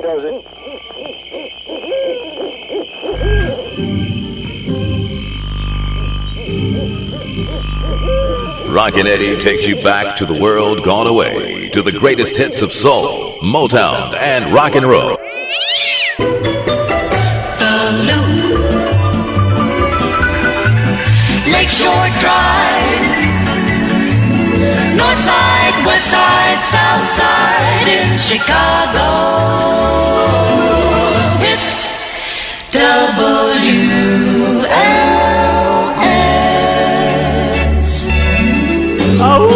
does it. Rockin' Eddie takes you back to the world gone away, to the greatest hits of soul, Motown, and rock and roll. The Loop. Lakeshore Drive. North side, west side, south side in Chicago. It's WLS. Oh,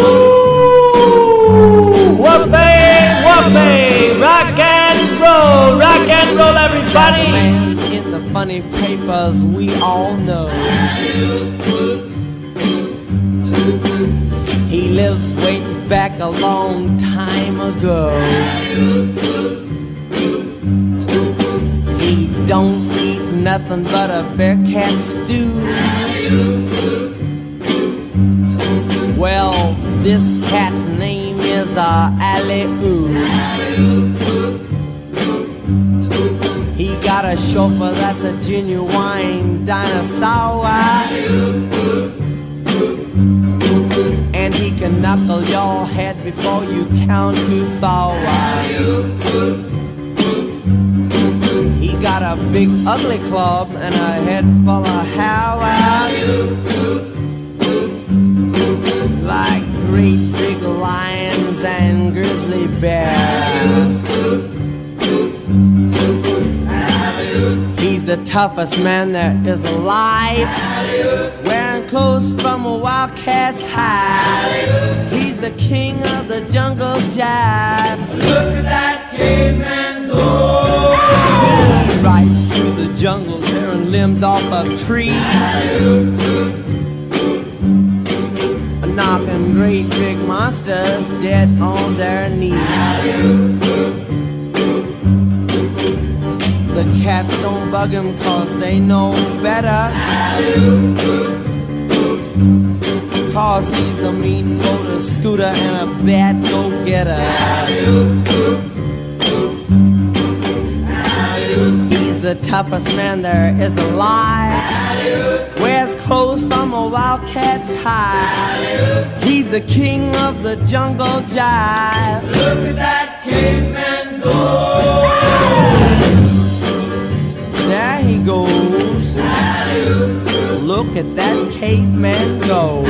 whoopee, whoopee, rock and roll, rock and roll, everybody. Man in the funny papers we all know. He lives way back a long time ago. He don't eat nothing but a bear cat stew. Well, this cat's name is uh, Alley Oop. He got a chauffeur that's a genuine dinosaur. And he can knuckle your head before you count to four. He got a big ugly club and a head full of hair. Like great big lions and grizzly bears. He's the toughest man there is alive. Wearing clothes a wildcat's hide. He's the king of the jungle jive. Look at that caveman go. He rides through the jungle, tearing limbs off of trees. Knocking great big monsters dead on their knees. The cats don't bug him cause they know better. Cause he's a mean motor scooter and a bad go getter. He's the toughest man there is alive. Wears clothes from a wildcat's hide. He's the king of the jungle jive. Look at that caveman go. There he goes. Look at that caveman go.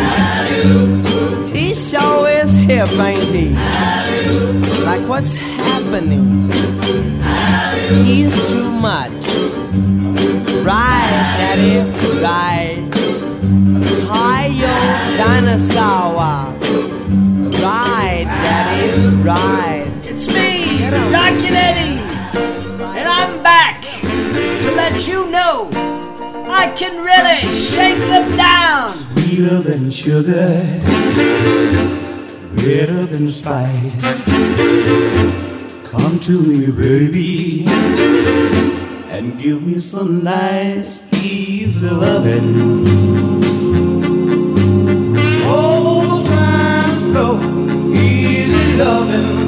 He sure is hip, ain't he? Like what's happening? He's too much. Right, daddy, right. Hi-yo, dinosaur. Right, daddy, right. It's me, Rockin' Eddie, and I'm back to let you know I can really shake them down. Sweeter than sugar, better than spice. Come to me, baby, and give me some nice, easy loving. Old time slow, easy loving.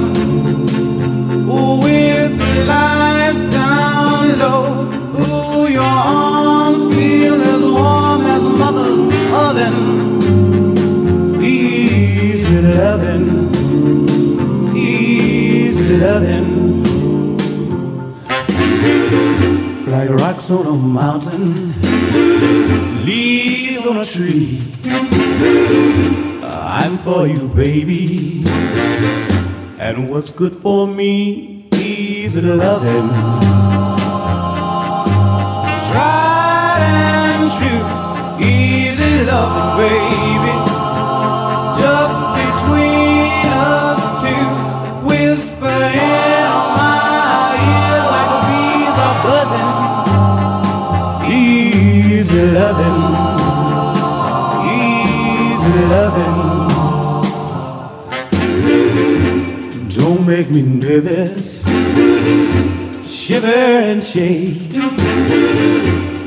On a mountain, leaves on a tree. I'm for you, baby. And what's good for me, is loving. Tried and true, easy loving, baby. Make me nervous, shiver and shake.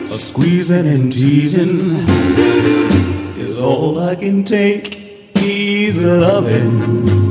A squeezing and teasing is all I can take. Easy loving.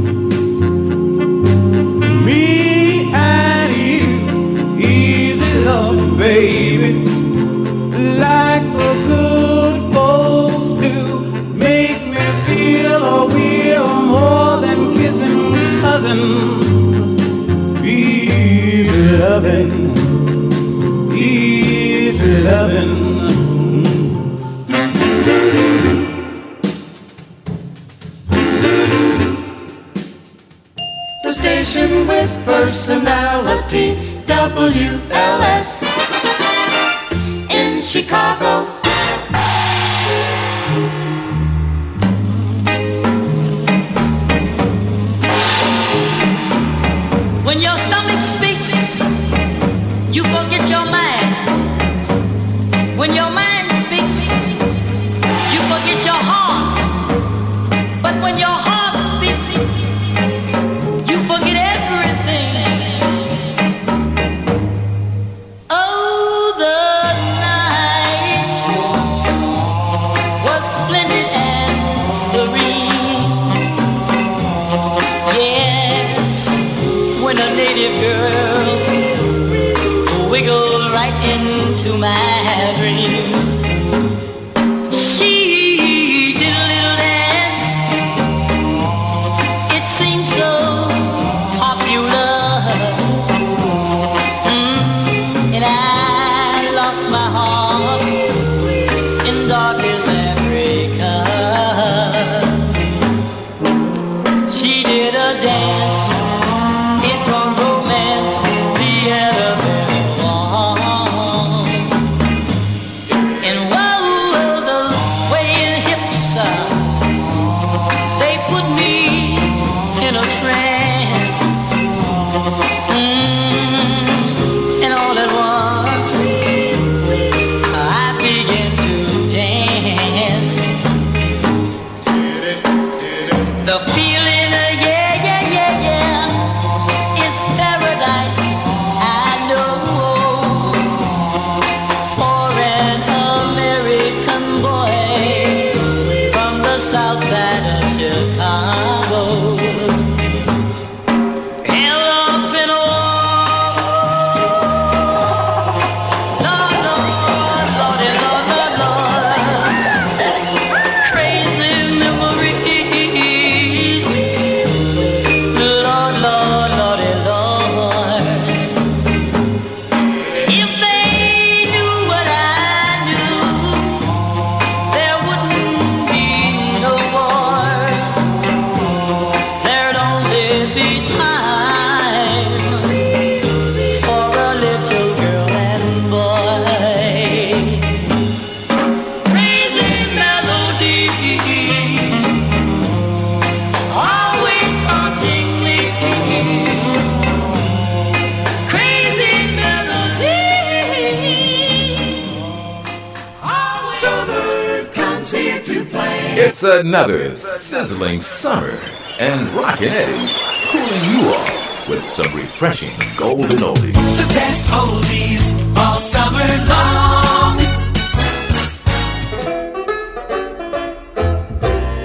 another sizzling summer and rockin' Eddie's cooling you off with some refreshing golden oldies. The best oldies all summer long.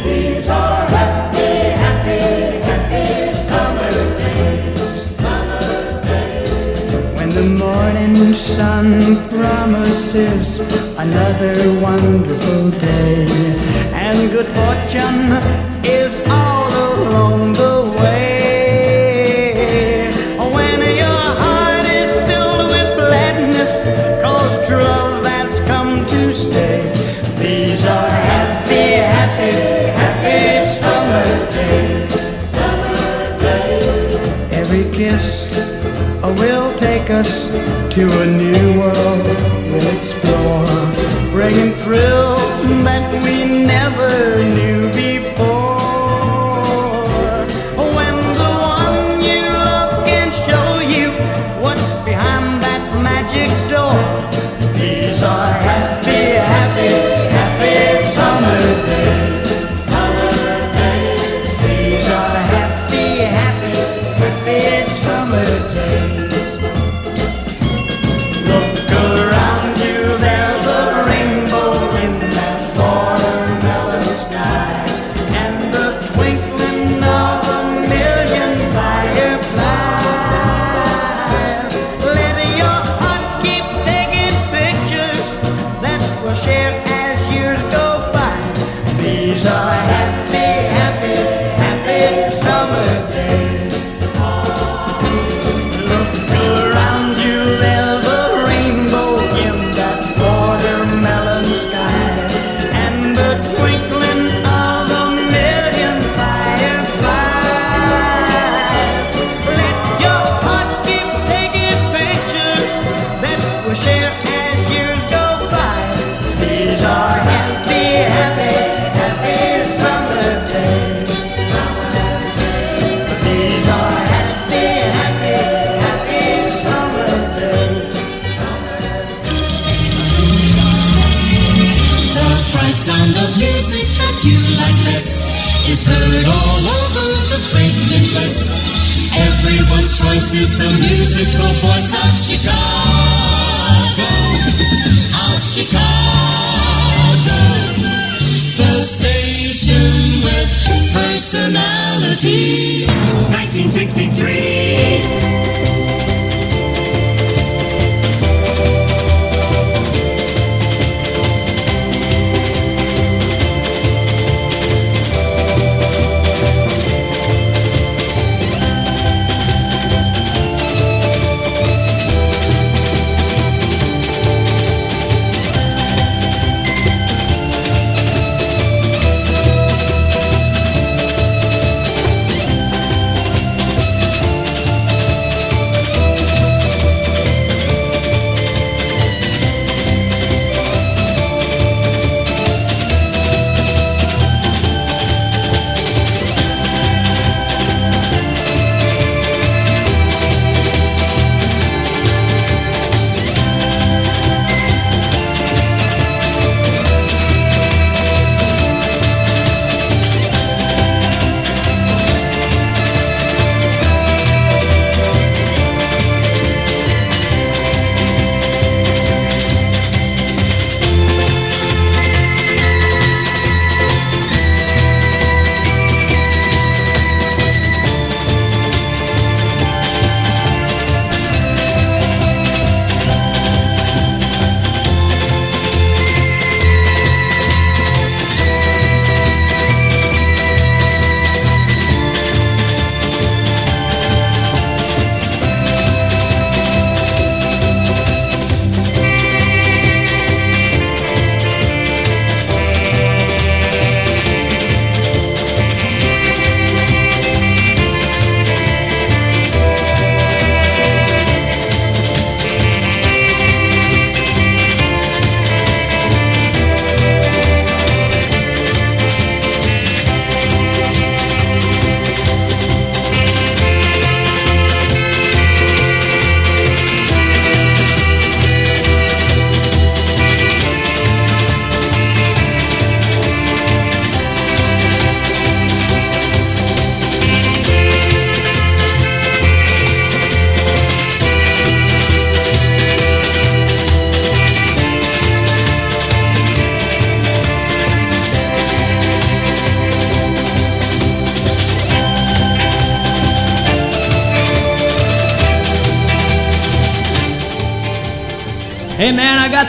These are happy, happy, happy summer summer days. When the morning sun promises another wonderful day and good fortune is all along the way. When your heart is filled with gladness, cause true love has come to stay. These are happy, happy, happy summer days. Summer days. Every kiss will take us to a new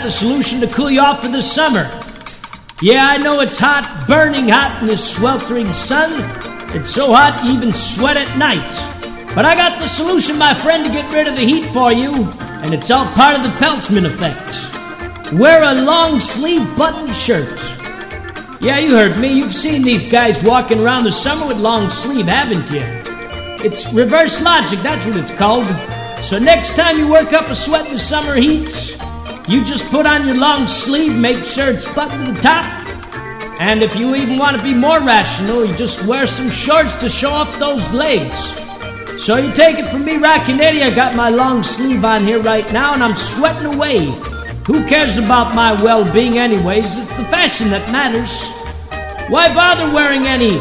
the solution to cool you off for the summer. Yeah, I know it's hot, burning hot in this sweltering sun. It's so hot you even sweat at night. But I got the solution, my friend, to get rid of the heat for you, and it's all part of the Peltzman effect. Wear a long sleeve button shirt. Yeah, you heard me. You've seen these guys walking around the summer with long sleeve, haven't you? It's reverse logic, that's what it's called. So next time you work up a sweat in the summer heat, you just put on your long sleeve, make sure it's buttoned to the top. And if you even want to be more rational, you just wear some shorts to show off those legs. So you take it from me, Rockin' Eddie, I got my long sleeve on here right now and I'm sweating away. Who cares about my well being, anyways? It's the fashion that matters. Why bother wearing any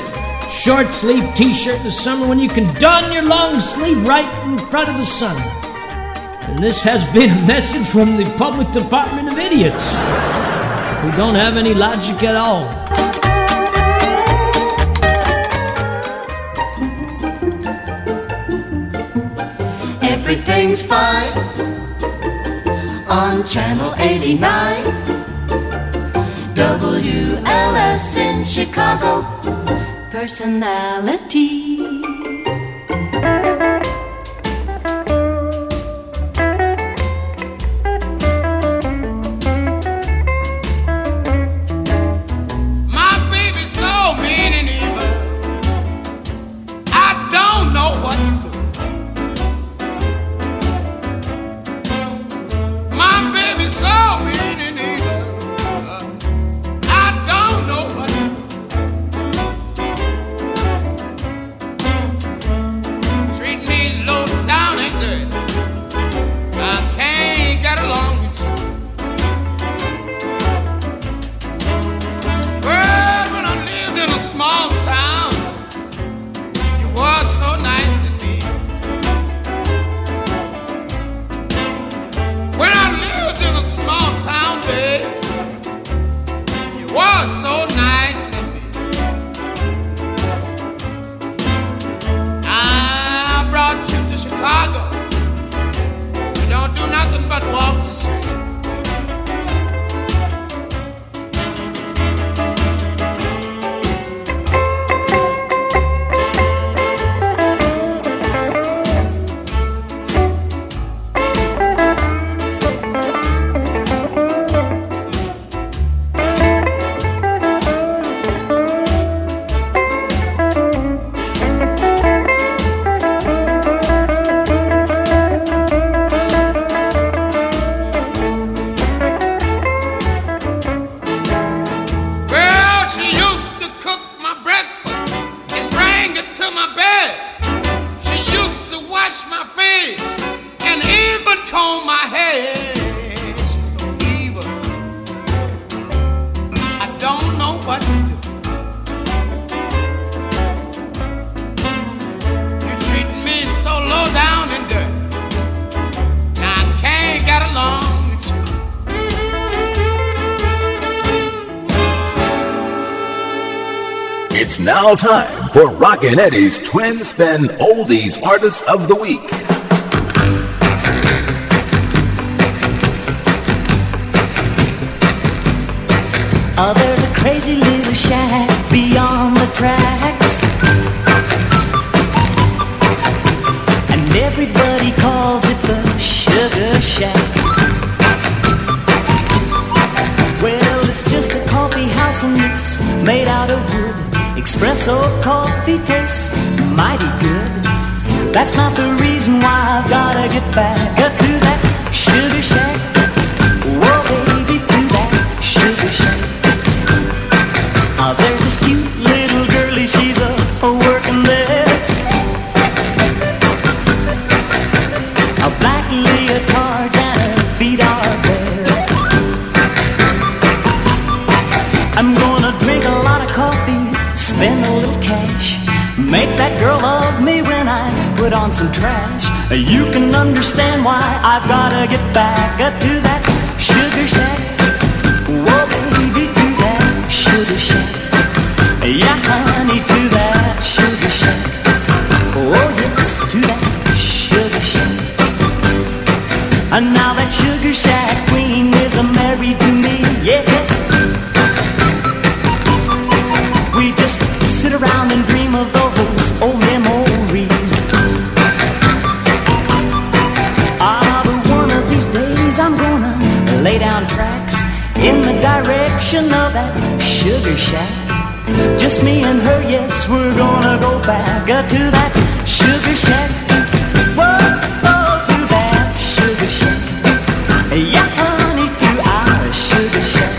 short sleeve t shirt in the summer when you can don your long sleeve right in front of the sun? And this has been a message from the Public Department of Idiots We don't have any logic at all. Everything's fine on Channel 89. WLS in Chicago. Personality. To my bed. She used to wash my face and even comb my hair. She's so evil. I don't know what to do. You treating me so low down and dirty. Now I can't get along with you. It's now time for Rockin' Eddie's Twin Spin Oldies Artists of the Week. Oh, there's a crazy little shack beyond the tracks. And everybody calls it the Sugar Shack. Well, it's just a coffee house and it's made out of wood. Espresso coffee tastes mighty good. That's not the reason why I've gotta get back up to that Sugar Shack. Whoa, baby, to that Sugar Shack. On some trash. You can understand why I've gotta get back up to that sugar shack. Whoa, baby, to that sugar shack. Yeah, honey, to that sugar shack. Oh, yes, to that sugar shack. And now that sugar shack queen is married to me, yeah. Sugar shack. Just me and her, yes, we're gonna go back up to that sugar shack. Whoa, whoa, to that sugar shack. Yeah, honey, to our sugar shack.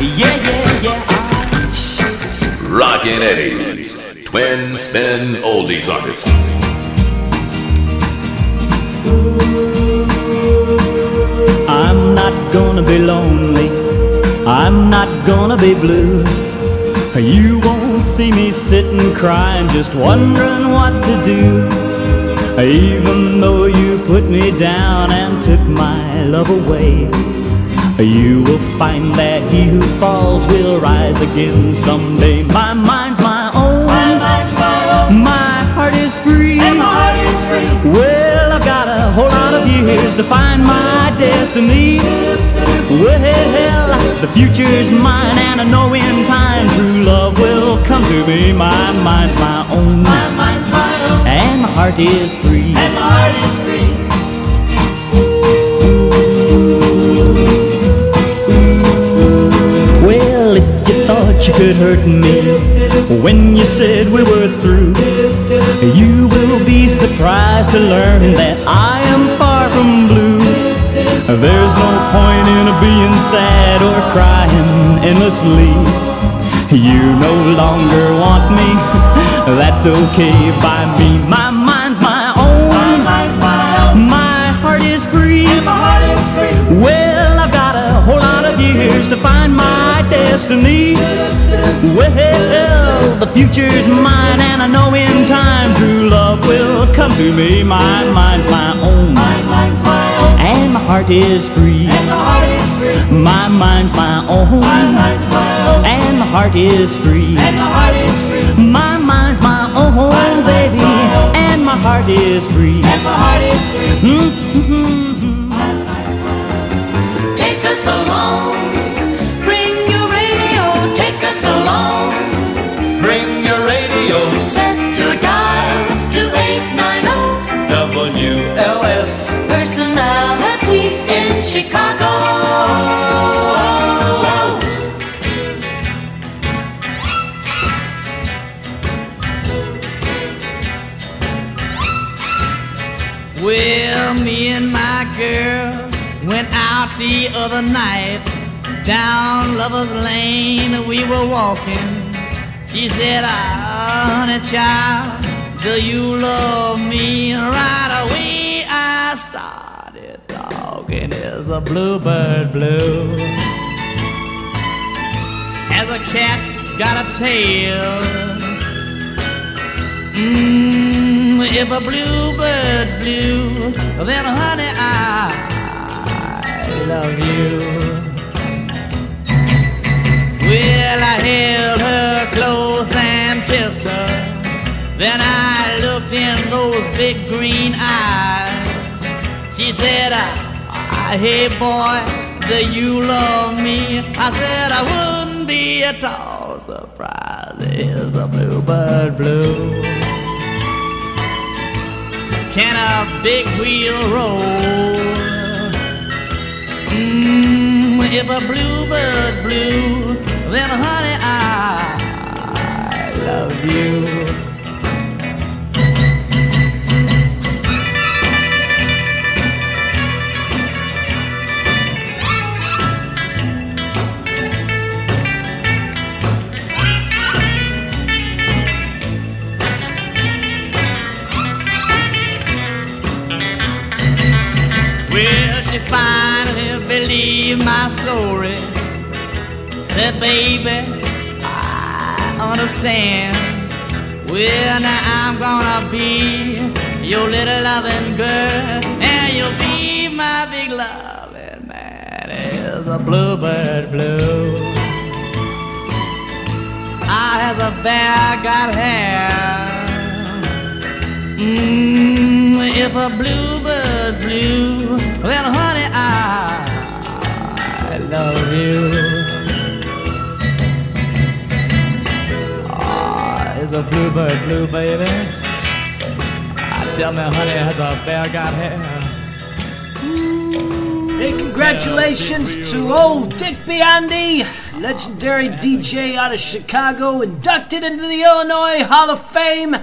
Yeah, yeah, yeah, our sugar shack. Rockin' Eddie's Twin Spin Oldies Artists. I'm not gonna be lonely. I'm not gonna be blue. You won't see me sitting crying, just wondering what to do. Even though you put me down and took my love away, you will find that he who falls will rise again someday. My years to find my destiny. Well, the future's mine, and I know in time true love will come to me. My mind's my own. My mind's my own. And my heart is free. And my heart is free. Well, if you thought you could hurt me when you said we were through, you will be surprised to learn that I am far from blue. There's no point in being sad or crying endlessly. You no longer want me, that's okay by me. My mind's my own, my heart is free. Well, I've got a whole lot of years to find my destiny. Well, the future's mine, and I know in time true love will come to me. My mind's my own, and my heart is free. My mind's my own, and my heart is free. My mind's my own, baby, and my heart is free. And my heart is free. Mm-hmm. Chicago. Well, me and my girl went out the other night down Lover's Lane. We were walking. She said, ah, honey child, do you love me? Right talking as a bluebird blue. As a cat got a tail. Mm, if a bluebird's blue, then honey, I, I love you. Well, I held her close and kissed her. Then I looked in those big green eyes. She said, "Ah, Hey boy, do you love me? I said, I wouldn't be at all surprised. Is a bluebird blue? Can a big wheel roll? Mm, if a bluebird's blue, then honey, I love you. Believed my story. Said, baby, I understand. Well, now I'm gonna be your little loving girl, and you'll be my big loving man. Is a bluebird blue. I has a bear got hair. Mm, if a bluebird's blue, then honey, I love you. Ah, is a bluebird blue, baby? Ah, tell me, honey, has a bear got hair? Hey, congratulations to old Dick Biondi, legendary DJ out of Chicago, inducted into the Illinois Hall of Fame.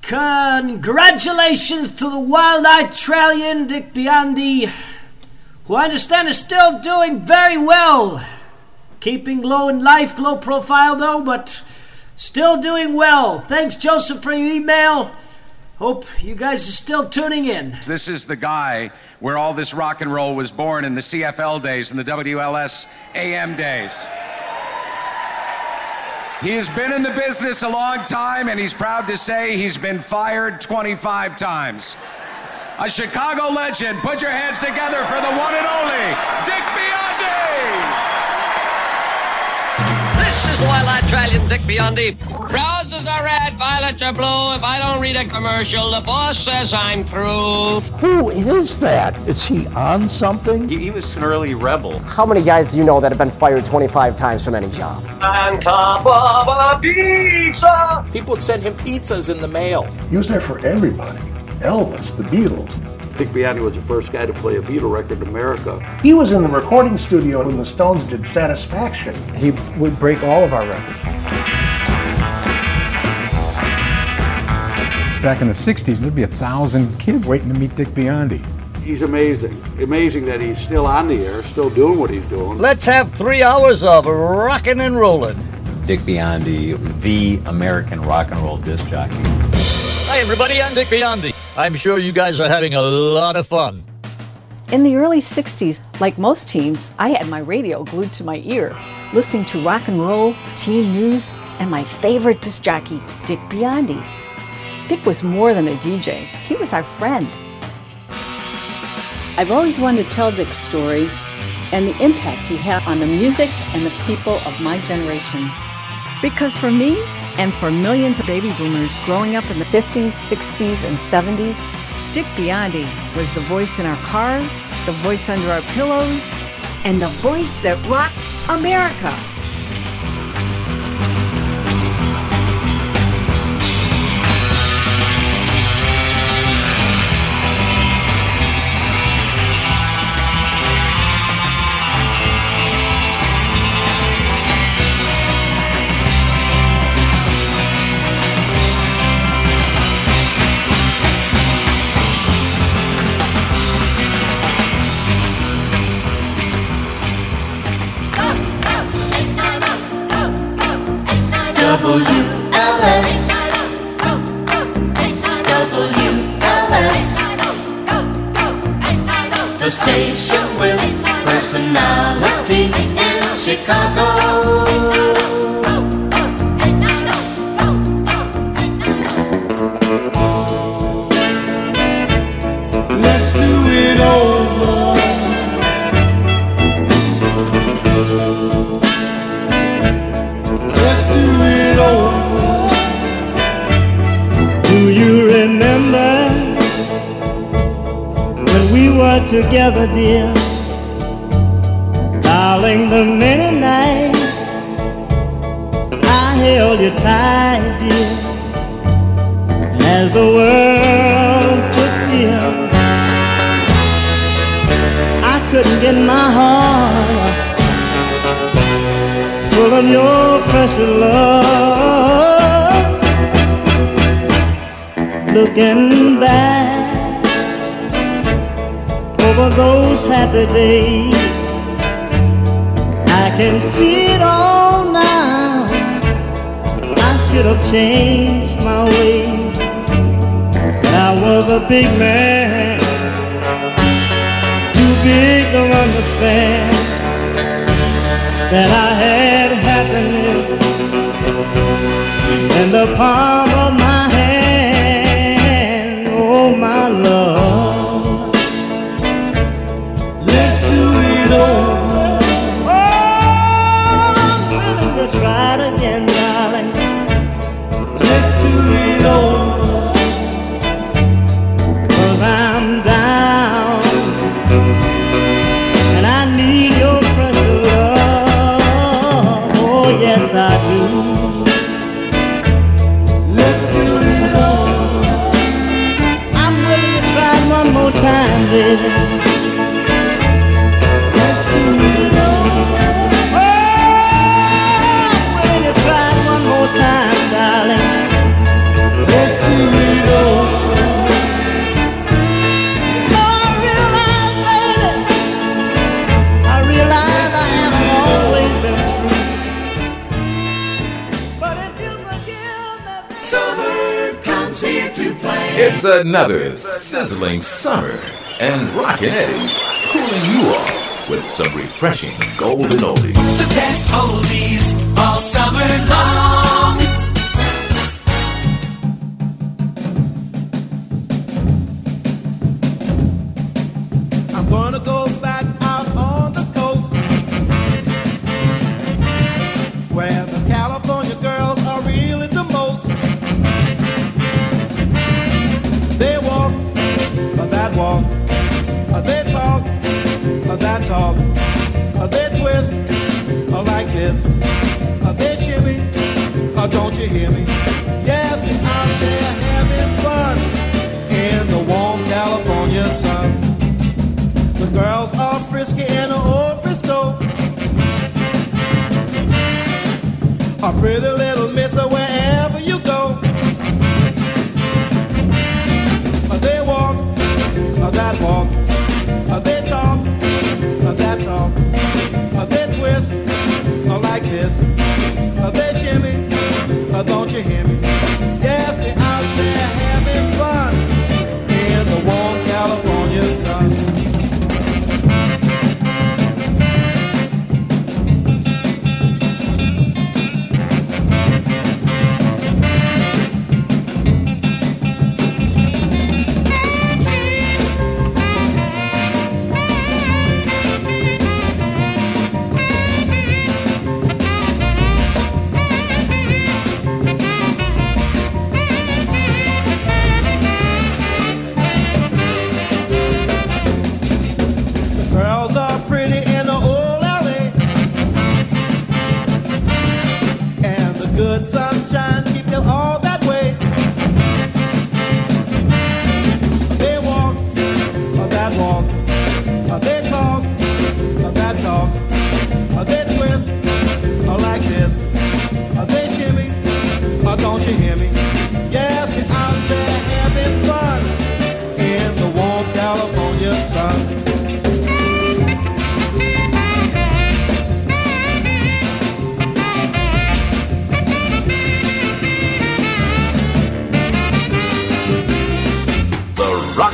Congratulations to the Wild Eyed Trallion, Dick Biondi, who I understand is still doing very well. Keeping low in life, low profile though, but still doing well. Thanks, Joseph, for your email. Hope you guys are still tuning in. This is the guy where all this rock and roll was born in the CFL days and the WLS AM days. He has been in the business a long time, and he's proud to say he's been fired 25 times. A Chicago legend. Put your hands together for the one and only Dick Biondi. This is the Wild-Eyed Trallion, Dick Biondi. Roses are red, violets are blue. If I don't read a commercial, the boss says I'm through. Who is that? Is he on something? He, he was an early rebel. How many guys do you know that have been fired 25 times from any job? On top of a pizza. People would send him pizzas in the mail. He was there for everybody. Elvis, the Beatles. Dick Biondi was the first guy to play a Beatle record in America. He was in the recording studio when the Stones did Satisfaction. He would break all of our records. Back in the 60s, there'd be a thousand kids waiting to meet Dick Biondi. He's amazing. Amazing that he's still on the air, still doing what he's doing. Let's have three hours of rocking and rolling. Dick Biondi, the American rock and roll disc jockey. Hi, everybody. I'm Dick Biondi. I'm sure you guys are having a lot of fun. In the early 60s, like most teens, I had my radio glued to my ear, listening to rock and roll, teen news, and my favorite disc jockey, Dick Biondi. Dick was more than a DJ, he was our friend. I've always wanted to tell Dick's story and the impact he had on the music and the people of my generation. Because for me, and for millions of baby boomers growing up in the 50s, 60s, and 70s. Dick Biondi was the voice in our cars, the voice under our pillows, and the voice that rocked America. WLS The station with personality in Chicago. was a big man, too big to understand that I had happiness in the palm of my It's another sizzling summer, and Rockin' Eddie's cooling you off with some refreshing golden oldies. The best oldies all summer long. this. Uh, they shimmy, uh, don't you hear me? Yes, we're out there having fun in the warm California sun. The girls are frisky and the old Frisco. A pretty little Don't you hear me?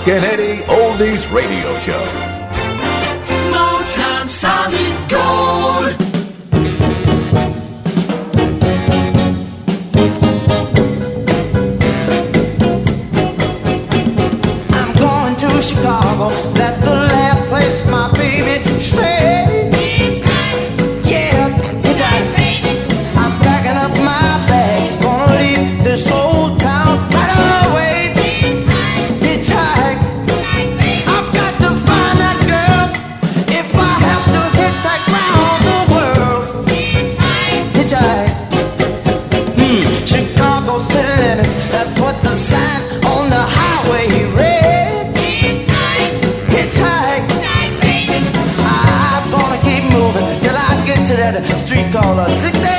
Kennedy Oldies Radio Show. Motown Solid Gold. I'm going to Chicago. That's the last place my baby stays. dollar. Sick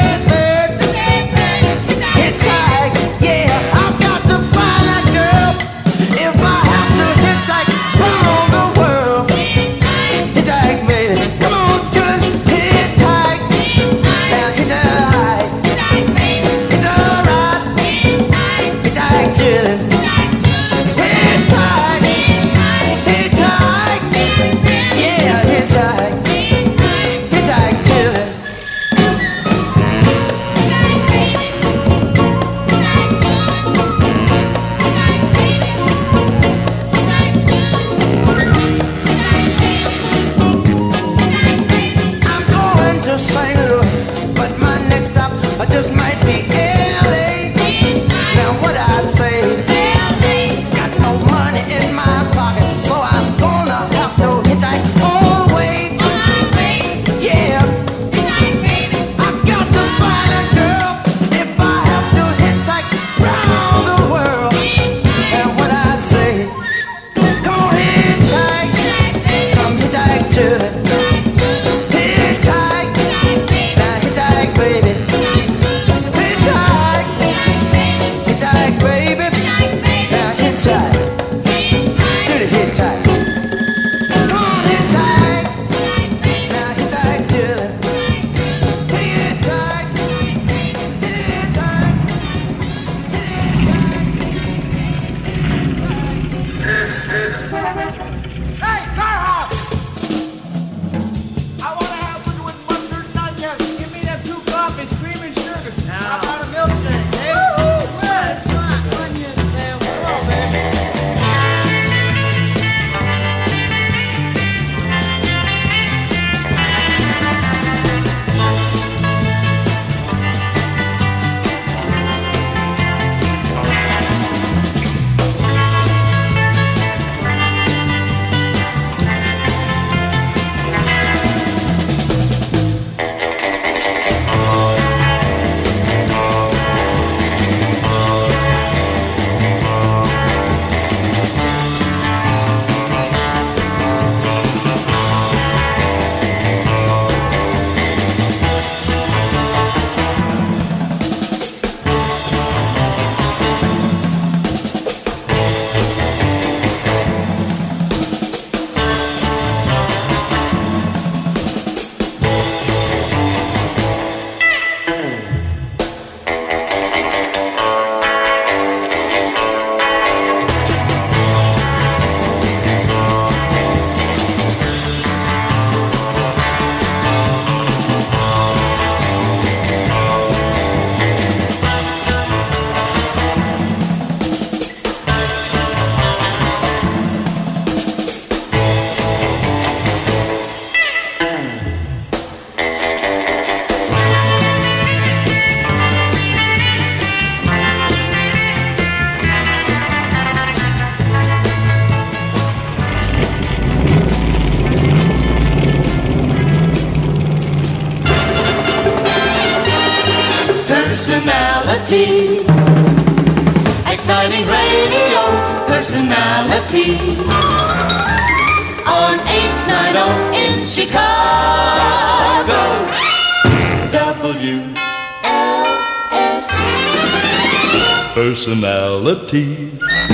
reality. Exciting radio personality on 890 in Chicago. WLS personality.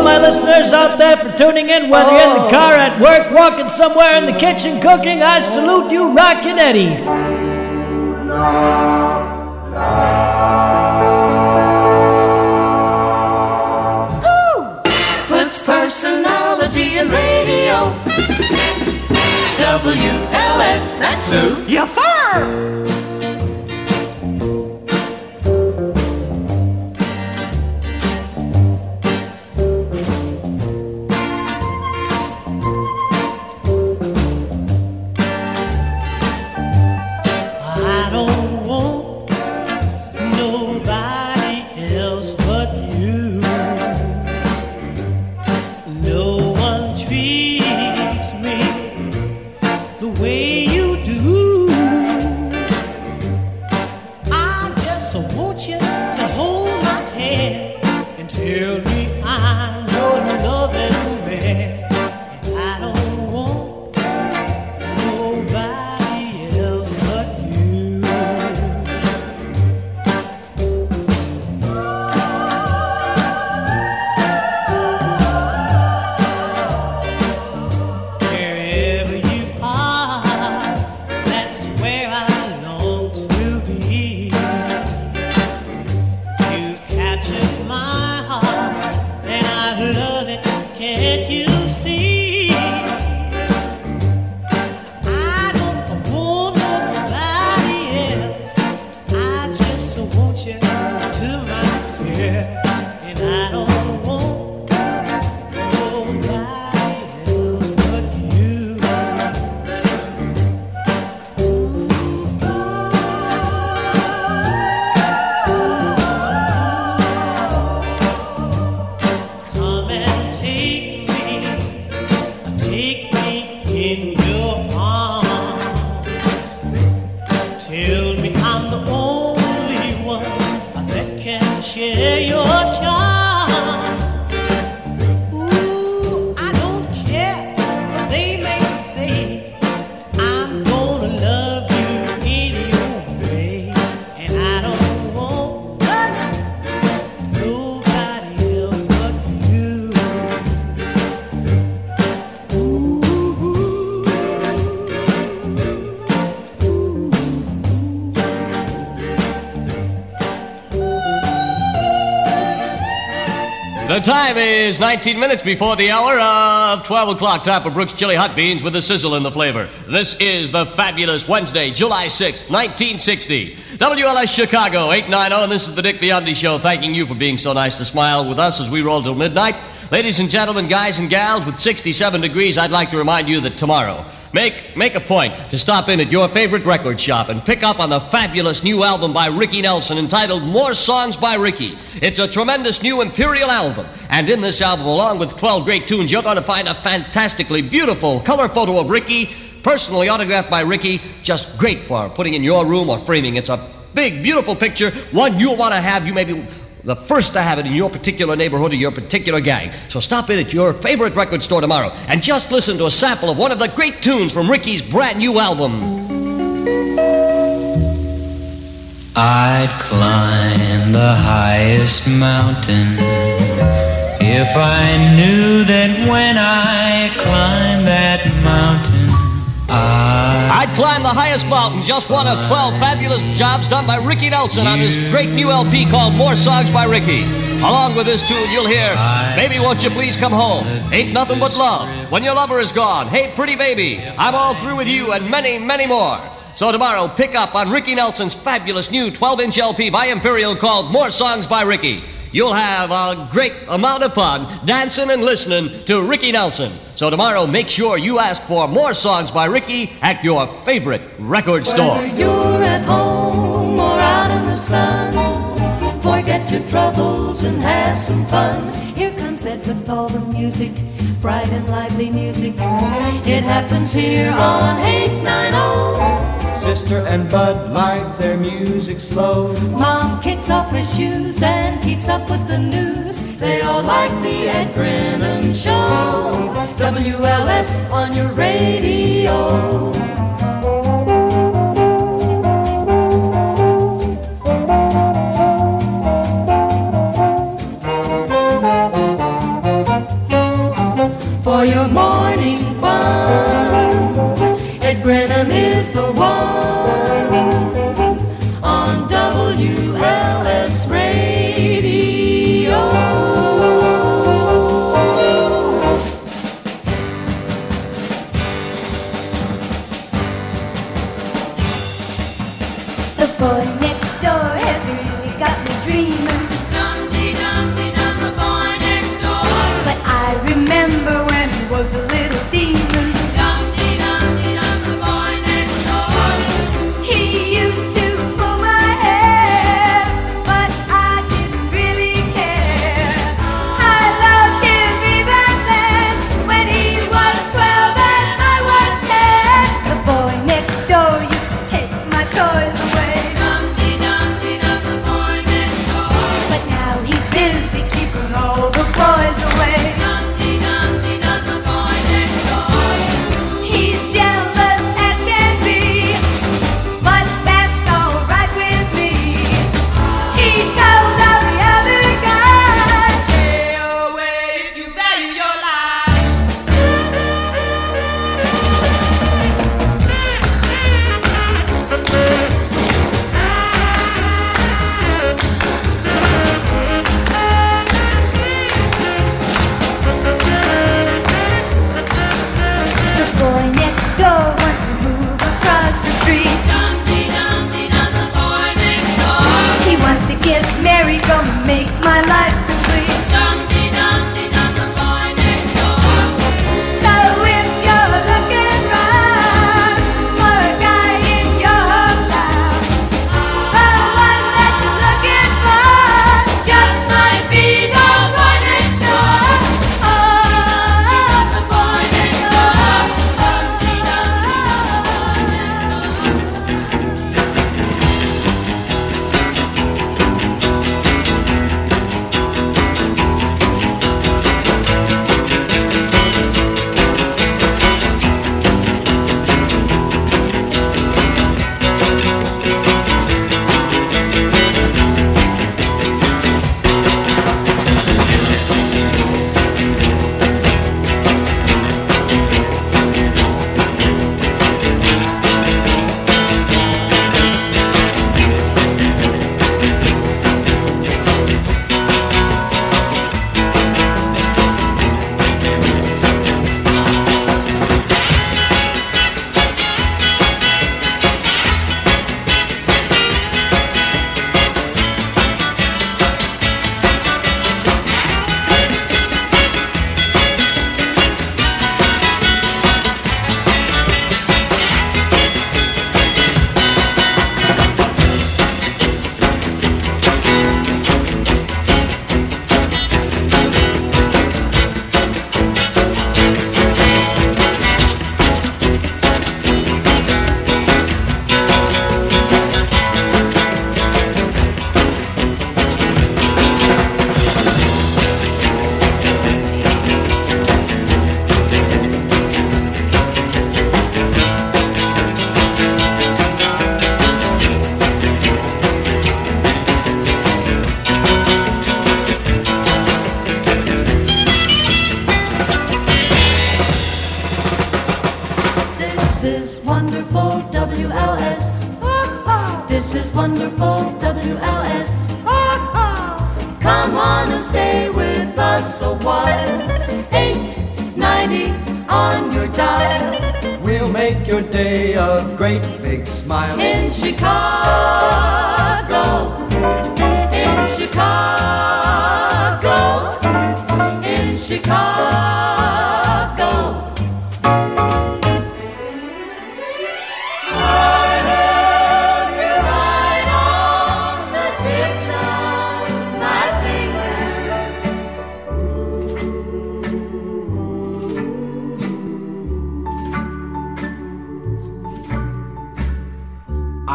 all my listeners out there for tuning in, whether you're in the oh. car, at work, walking somewhere, in the kitchen, cooking. I salute you, Rockin' Eddie. Time 19 minutes before the hour of 12 o'clock. Time for Brooks Chili Hot Beans with a sizzle in the flavor. This is the fabulous Wednesday, July 6th, 1960. WLS Chicago 890, and this is the Dick Biondi Show. Thanking you for being so nice to smile with us as we roll till midnight. Ladies and gentlemen, guys and gals, with 67 degrees, I'd like to remind you that tomorrow, Make, make a point to stop in at your favorite record shop and pick up on the fabulous new album by Ricky Nelson entitled More Songs by Ricky. It's a tremendous new Imperial album. And in this album, along with 12 great tunes, you're going to find a fantastically beautiful color photo of Ricky, personally autographed by Ricky, just great for putting in your room or framing. It's a big, beautiful picture, one you'll want to have. You may be the first to have it in your particular neighborhood or your particular gang. So stop in at your favorite record store tomorrow and just listen to a sample of one of the great tunes from Ricky's brand new album. I'd climb the highest mountain if I knew that when I climb that mountain, I I'd climb the highest mountain, just one of 12 fabulous jobs done by Ricky Nelson on his great new LP called More Songs by Ricky. Along with this tune, you'll hear Baby Won't You Please Come Home, Ain't Nothing But Love, When Your Lover Is Gone, Hey Pretty Baby, I'm All Through With You, and many, many more. So tomorrow, pick up on Ricky Nelson's fabulous new 12-inch LP by Imperial called More Songs by Ricky. You'll have a great amount of fun dancing and listening to Ricky Nelson. So tomorrow, make sure you ask for more songs by Ricky at your favorite record store. Whether you're at home or out in the sun, forget your troubles and have some fun. Here comes Ed with all the music, bright and lively music. It happens here on 890. Sister and Bud like their music slow. Mom kicks off her shoes and keeps up with the news. They all like the Ed Grennan Show. WLS on your radio.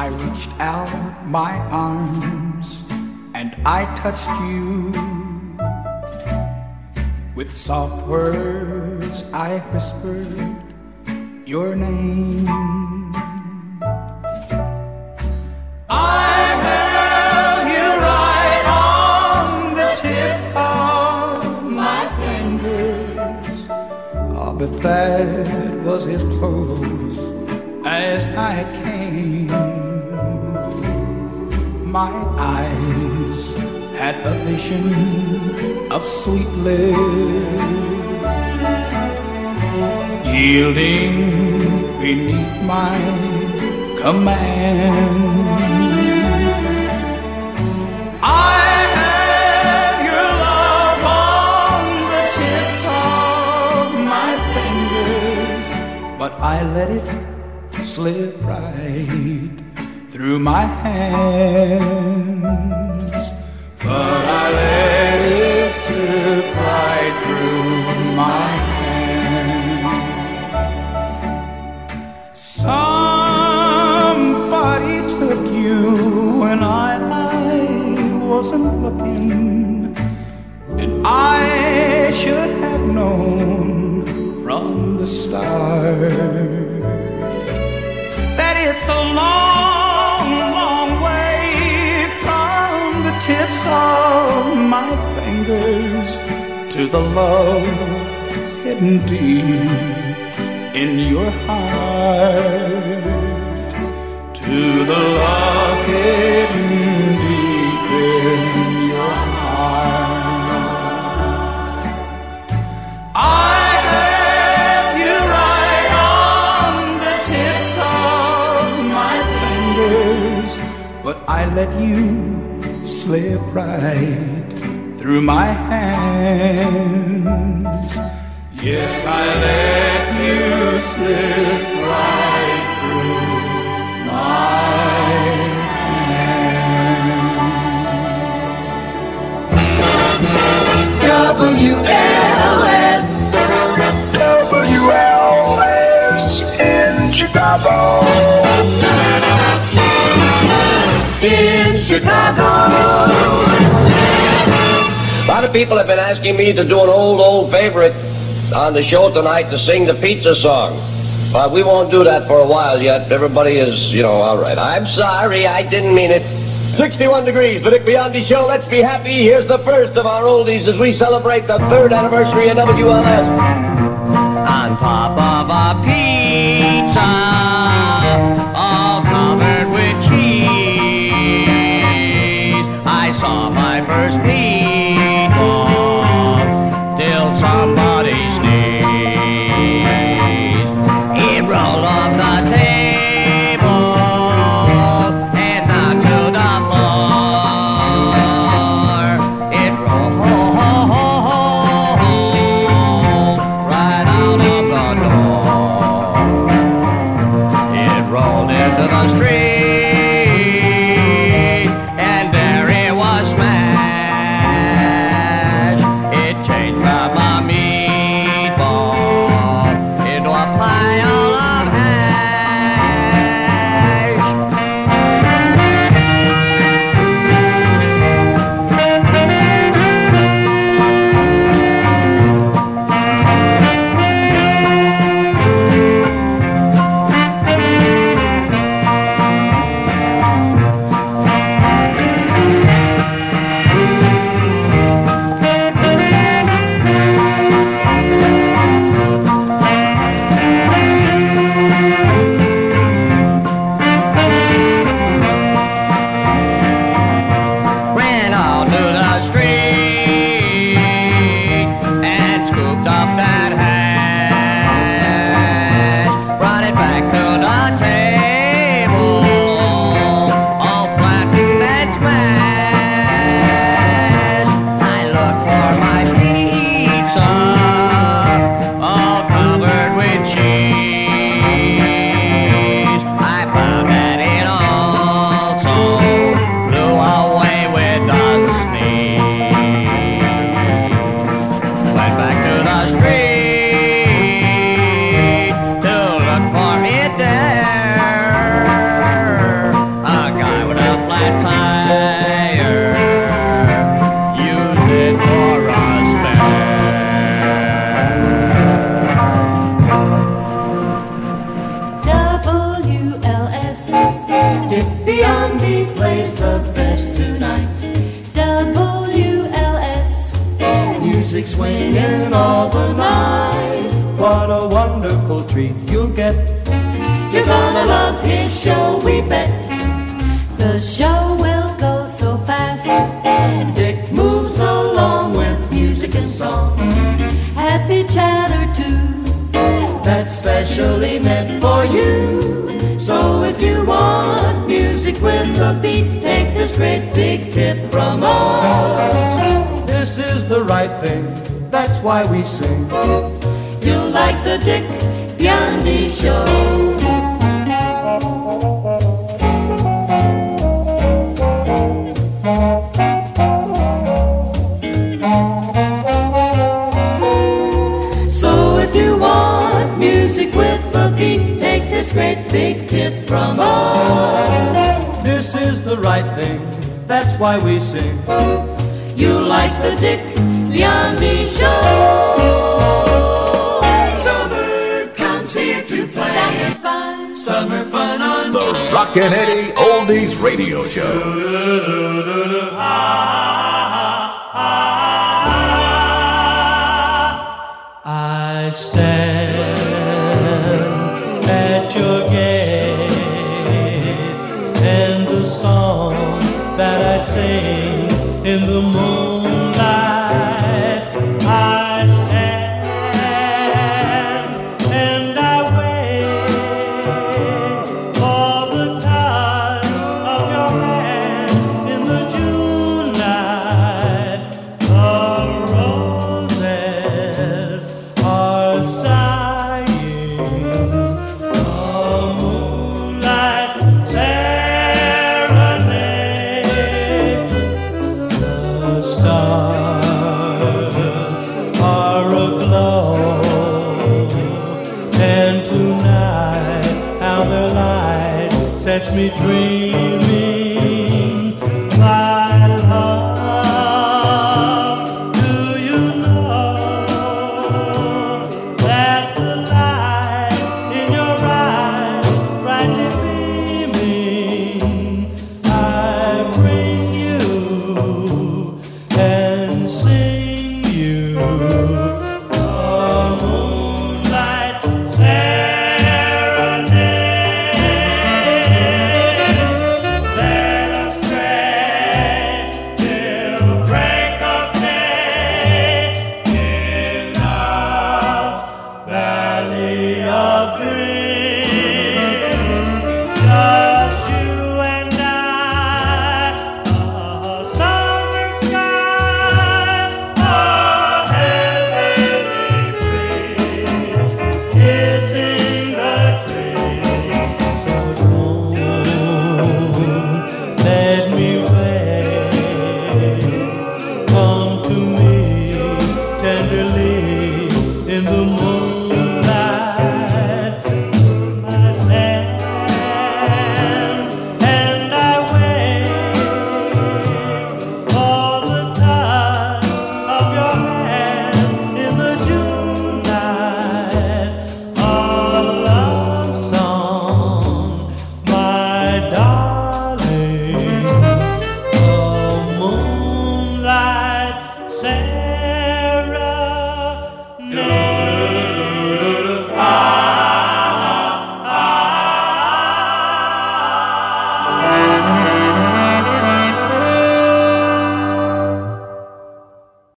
I reached out my arms and I touched you. With soft words I whispered your name. I held you right on the tips of my fingers. Ah, oh, but that was as close as I came my eyes had a vision of sweet lips, yielding beneath my command. but I let it slip right through my hands. But I let it slip right through my hands. Somebody took you when I, I wasn't looking, and I should have known from the start that it's a long, of my fingers to the love hidden deep in your heart. To the love hidden slip right through my hands. Yes, I let you slip right people have been asking me to do an old, old favorite on the show tonight to sing the pizza song. But we won't do that for a while yet. Everybody is, you know, all right. I'm sorry, I didn't mean it. 61 degrees, the Dick Biondi Show. Let's be happy. Here's the first of our oldies as we celebrate the third anniversary of WLS. On top of a pizza, with a beat, take this great big tip from us. This is the right thing, that's why we sing. You'll like the Dick Biondi Show. So if you want music with a beat, take this great big tip from us. This is the right thing, that's why we sing. You like the Dick Biondi Show. Summer comes here to play. Fun. Summer fun on The Rockin' Eddie Oldies Radio Show. I stand the moonlight, sets me dreaming.